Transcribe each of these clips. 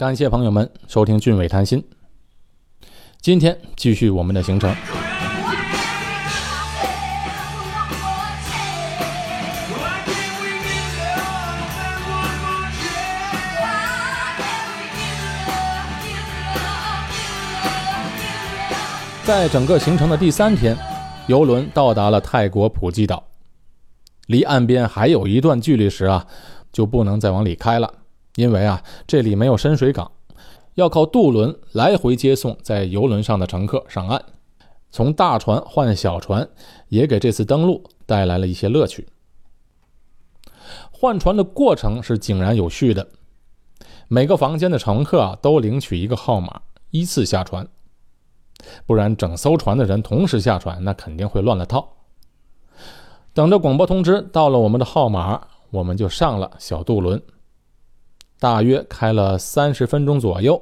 感谢朋友们收听俊伟谈心。今天继续我们的行程。在整个行程的第三天，游轮到达了泰国普吉岛，离岸边还有一段距离时啊，就不能再往里开了。因为啊，这里没有深水港，要靠渡轮来回接送在游轮上的乘客上岸。从大船换小船，也给这次登陆带来了一些乐趣。换船的过程是井然有序的，每个房间的乘客啊都领取一个号码，依次下船。不然，整艘船的人同时下船，那肯定会乱了套。等着广播通知到了我们的号码，我们就上了小渡轮。大约开了三十分钟左右，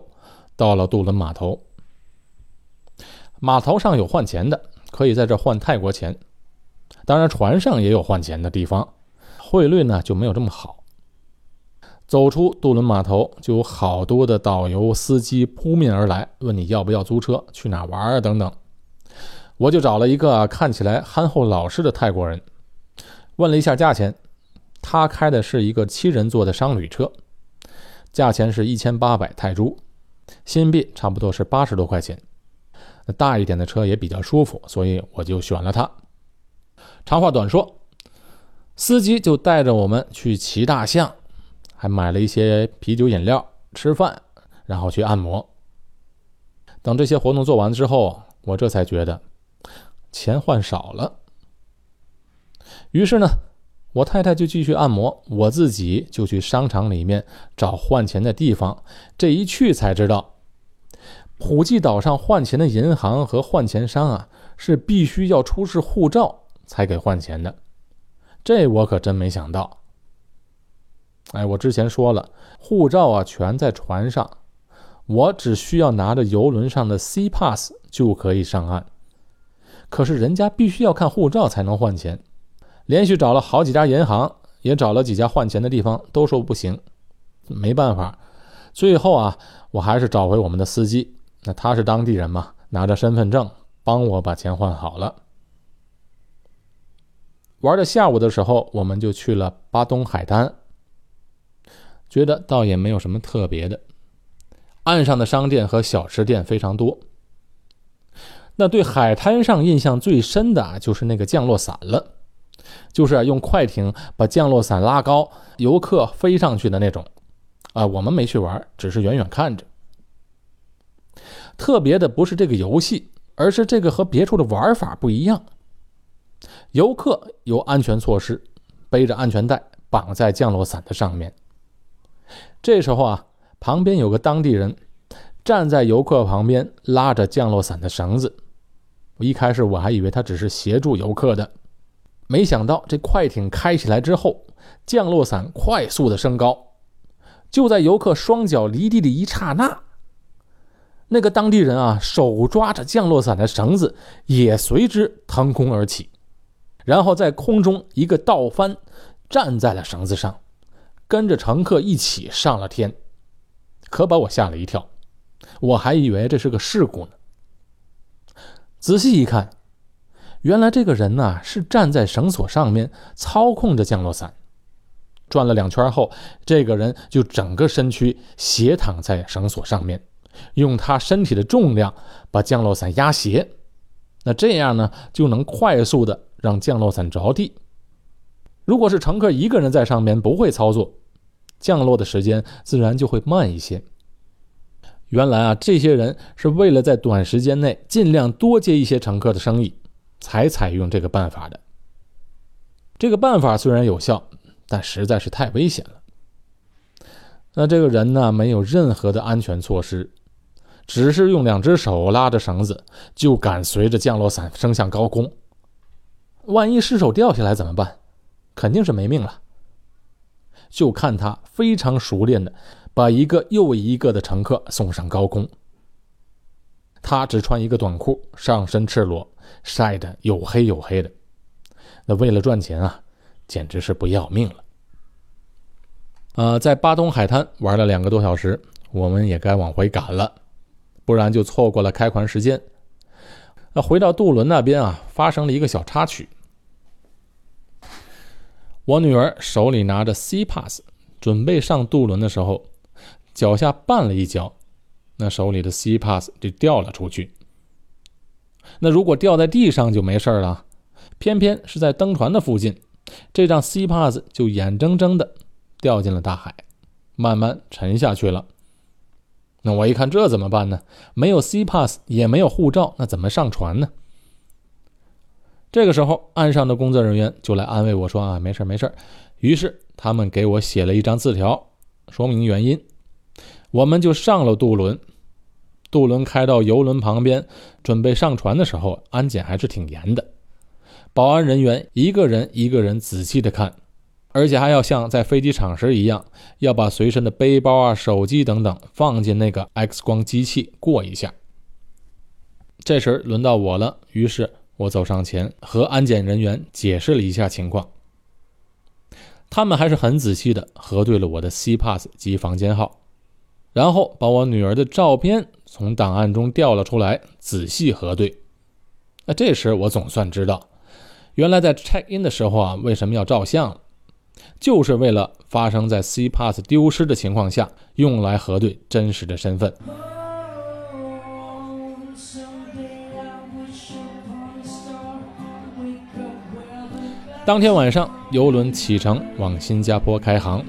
到了渡轮码头。码头上有换钱的，可以在这换泰国钱。当然，船上也有换钱的地方，汇率呢就没有这么好。走出渡轮码头，就有好多的导游、司机扑面而来，问你要不要租车，去哪玩啊等等。我就找了一个看起来憨厚老实的泰国人，问了一下价钱。他开的是一个七人座的商旅车。价钱是一千八百泰铢，新币差不多是八十多块钱。那大一点的车也比较舒服，所以我就选了它。长话短说，司机就带着我们去骑大象，还买了一些啤酒饮料、吃饭，然后去按摩。等这些活动做完之后，我这才觉得钱换少了。于是呢。我太太就继续按摩，我自己就去商场里面找换钱的地方。这一去才知道，普吉岛上换钱的银行和换钱商啊，是必须要出示护照才给换钱的。这我可真没想到。哎，我之前说了，护照啊全在船上，我只需要拿着游轮上的 C Pass 就可以上岸。可是人家必须要看护照才能换钱。连续找了好几家银行，也找了几家换钱的地方，都说不行，没办法。最后啊，我还是找回我们的司机，那他是当地人嘛，拿着身份证帮我把钱换好了。玩到下午的时候，我们就去了巴东海滩，觉得倒也没有什么特别的，岸上的商店和小吃店非常多。那对海滩上印象最深的啊就是那个降落伞了。就是用快艇把降落伞拉高，游客飞上去的那种，啊，我们没去玩，只是远远看着。特别的不是这个游戏，而是这个和别处的玩法不一样。游客有安全措施，背着安全带绑在降落伞的上面。这时候啊，旁边有个当地人站在游客旁边拉着降落伞的绳子。我一开始我还以为他只是协助游客的。没想到这快艇开起来之后，降落伞快速的升高，就在游客双脚离地的一刹那，那个当地人啊手抓着降落伞的绳子也随之腾空而起，然后在空中一个倒翻，站在了绳子上，跟着乘客一起上了天，可把我吓了一跳，我还以为这是个事故呢，仔细一看。原来这个人呢是站在绳索上面操控着降落伞，转了两圈后，这个人就整个身躯斜躺在绳索上面，用他身体的重量把降落伞压斜，那这样呢就能快速的让降落伞着地。如果是乘客一个人在上面不会操作，降落的时间自然就会慢一些。原来啊，这些人是为了在短时间内尽量多接一些乘客的生意。才采用这个办法的。这个办法虽然有效，但实在是太危险了。那这个人呢，没有任何的安全措施，只是用两只手拉着绳子，就敢随着降落伞升向高空。万一失手掉下来怎么办？肯定是没命了。就看他非常熟练的把一个又一个的乘客送上高空。他只穿一个短裤，上身赤裸。晒得黝黑黝黑的，那为了赚钱啊，简直是不要命了。呃，在巴东海滩玩了两个多小时，我们也该往回赶了，不然就错过了开船时间。那回到渡轮那边啊，发生了一个小插曲。我女儿手里拿着 C pass，准备上渡轮的时候，脚下绊了一跤，那手里的 C pass 就掉了出去。那如果掉在地上就没事了，偏偏是在登船的附近，这张 C pass 就眼睁睁的掉进了大海，慢慢沉下去了。那我一看，这怎么办呢？没有 C pass，也没有护照，那怎么上船呢？这个时候，岸上的工作人员就来安慰我说：“啊，没事没事。”于是他们给我写了一张字条，说明原因。我们就上了渡轮。渡轮开到游轮旁边，准备上船的时候，安检还是挺严的。保安人员一个人一个人仔细的看。而且还要像在飞机场时一样，要把随身的背包啊、手机等等放进那个 X 光机器过一下。这时轮到我了，于是我走上前和安检人员解释了一下情况。他们还是很仔细的核对了我的 C pass 及房间号，然后把我女儿的照片从档案中调了出来，仔细核对。那这时我总算知道，原来在 check in 的时候啊，为什么要照相。就是为了发生在 C pass 丢失的情况下，用来核对真实的身份。当天晚上，游轮启程往新加坡开航，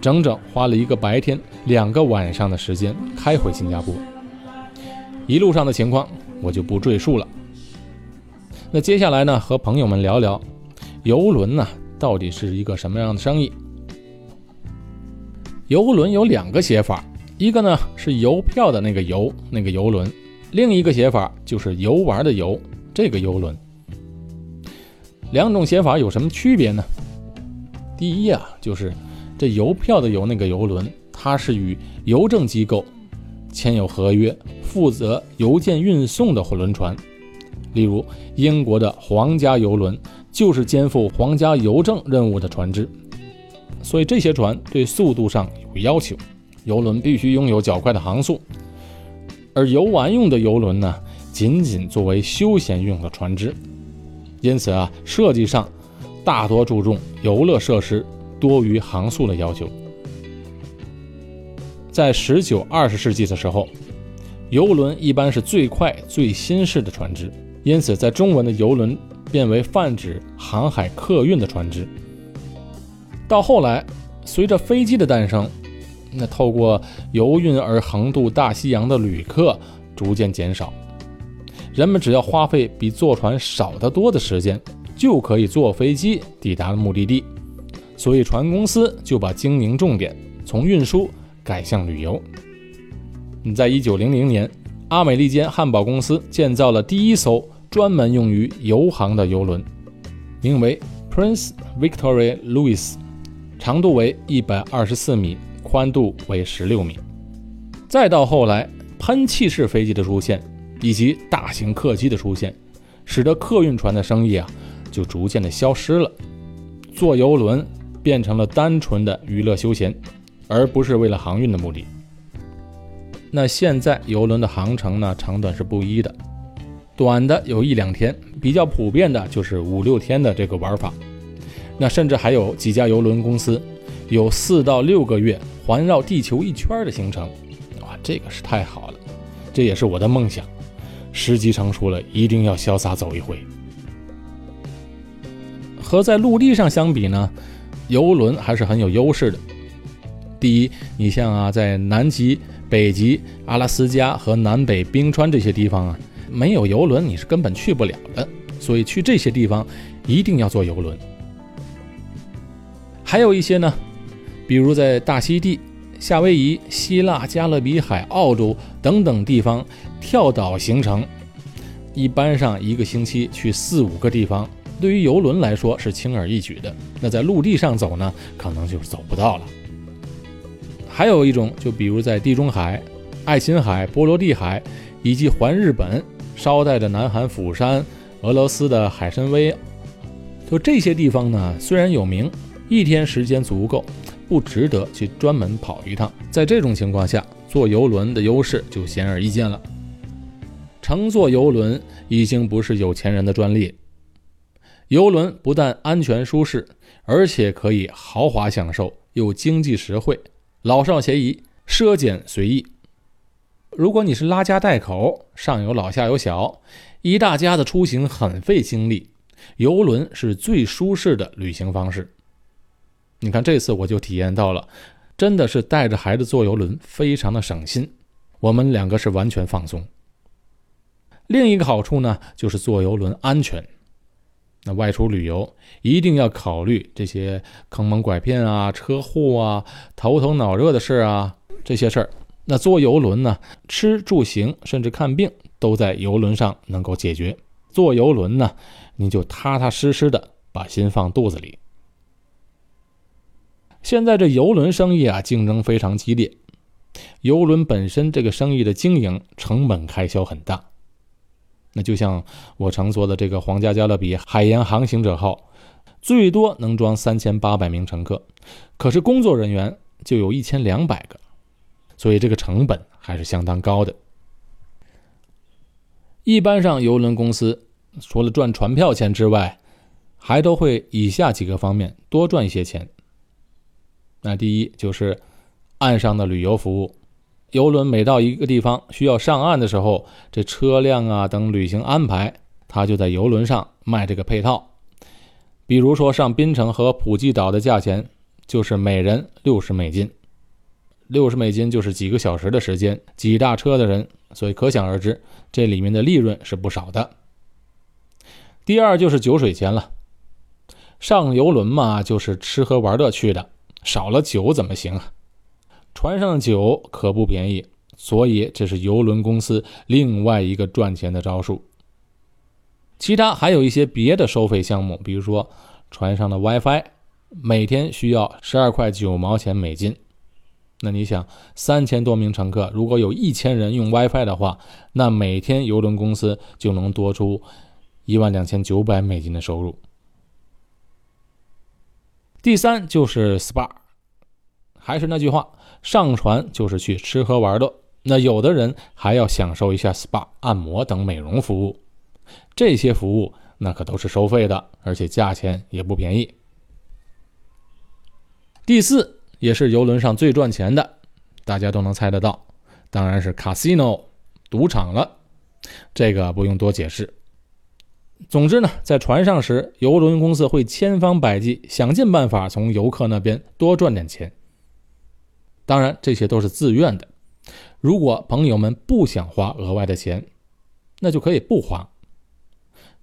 整整花了一个白天、两个晚上的时间开回新加坡。一路上的情况我就不赘述了。那接下来呢，和朋友们聊聊游轮呢。到底是一个什么样的生意？游轮有两个写法，一个呢是邮票的那个游那个游轮，另一个写法就是游玩的游这个游轮。两种写法有什么区别呢？第一啊，就是这邮票的邮那个游轮，它是与邮政机构签有合约，负责邮件运送的轮船，例如英国的皇家游轮。就是肩负皇家邮政任务的船只，所以这些船对速度上有要求，游轮必须拥有较快的航速。而游玩用的游轮呢，仅仅作为休闲用的船只，因此啊，设计上大多注重游乐设施多于航速的要求。在十九、二十世纪的时候，游轮一般是最快、最新式的船只，因此在中文的游轮。变为泛指航海客运的船只。到后来，随着飞机的诞生，那透过游运而横渡大西洋的旅客逐渐减少。人们只要花费比坐船少得多的时间，就可以坐飞机抵达目的地。所以，船公司就把经营重点从运输改向旅游。在一九零零年，阿美利坚汉堡公司建造了第一艘。专门用于游航的游轮，名为 Prince Victoria Louis，长度为一百二十四米，宽度为十六米。再到后来，喷气式飞机的出现，以及大型客机的出现，使得客运船的生意啊就逐渐的消失了。坐游轮变成了单纯的娱乐休闲，而不是为了航运的目的。那现在游轮的航程呢，长短是不一的。短的有一两天，比较普遍的就是五六天的这个玩法。那甚至还有几家游轮公司有四到六个月环绕地球一圈的行程，哇，这个是太好了，这也是我的梦想。时机成熟了，一定要潇洒走一回。和在陆地上相比呢，游轮还是很有优势的。第一，你像啊，在南极、北极、阿拉斯加和南北冰川这些地方啊。没有游轮，你是根本去不了的。所以去这些地方一定要坐游轮。还有一些呢，比如在大溪地、夏威夷、希腊、加勒比海、澳洲等等地方跳岛行程，一般上一个星期去四五个地方，对于游轮来说是轻而易举的。那在陆地上走呢，可能就走不到了。还有一种，就比如在地中海、爱琴海、波罗的海以及环日本。捎带着南韩釜山、俄罗斯的海参崴，就这些地方呢，虽然有名，一天时间足够，不值得去专门跑一趟。在这种情况下，坐游轮的优势就显而易见了。乘坐游轮已经不是有钱人的专利。游轮不但安全舒适，而且可以豪华享受，又经济实惠，老少咸宜，奢俭随意。如果你是拉家带口，上有老下有小，一大家子出行很费精力，游轮是最舒适的旅行方式。你看这次我就体验到了，真的是带着孩子坐游轮，非常的省心。我们两个是完全放松。另一个好处呢，就是坐游轮安全。那外出旅游一定要考虑这些坑蒙拐骗啊、车祸啊、头疼脑热的事啊，这些事儿。那坐游轮呢，吃住行甚至看病都在游轮上能够解决。坐游轮呢，你就踏踏实实的把心放肚子里。现在这游轮生意啊，竞争非常激烈，游轮本身这个生意的经营成本开销很大。那就像我乘坐的这个皇家加勒比海洋航行者号，最多能装三千八百名乘客，可是工作人员就有一千两百个，所以这个成本还是相当高的。一般上，邮轮公司除了赚船票钱之外，还都会以下几个方面多赚一些钱。那第一就是岸上的旅游服务。游轮每到一个地方需要上岸的时候，这车辆啊等旅行安排，他就在游轮上卖这个配套。比如说上槟城和普吉岛的价钱就是每人六十美金，六十美金就是几个小时的时间，几大车的人，所以可想而知，这里面的利润是不少的。第二就是酒水钱了，上游轮嘛，就是吃喝玩乐去的，少了酒怎么行啊？船上酒可不便宜，所以这是游轮公司另外一个赚钱的招数。其他还有一些别的收费项目，比如说船上的 WiFi，每天需要十二块九毛钱美金。那你想，三千多名乘客，如果有一千人用 WiFi 的话，那每天游轮公司就能多出一万两千九百美金的收入。第三就是 SPA，还是那句话。上船就是去吃喝玩乐，那有的人还要享受一下 SPA、按摩等美容服务，这些服务那可都是收费的，而且价钱也不便宜。第四，也是游轮上最赚钱的，大家都能猜得到，当然是 casino 赌场了，这个不用多解释。总之呢，在船上时，游轮公司会千方百计想尽办法从游客那边多赚点钱。当然，这些都是自愿的。如果朋友们不想花额外的钱，那就可以不花。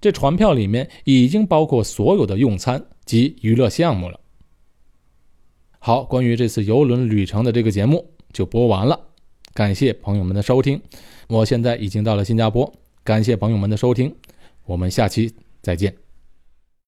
这船票里面已经包括所有的用餐及娱乐项目了。好，关于这次游轮旅程的这个节目就播完了，感谢朋友们的收听。我现在已经到了新加坡，感谢朋友们的收听，我们下期再见。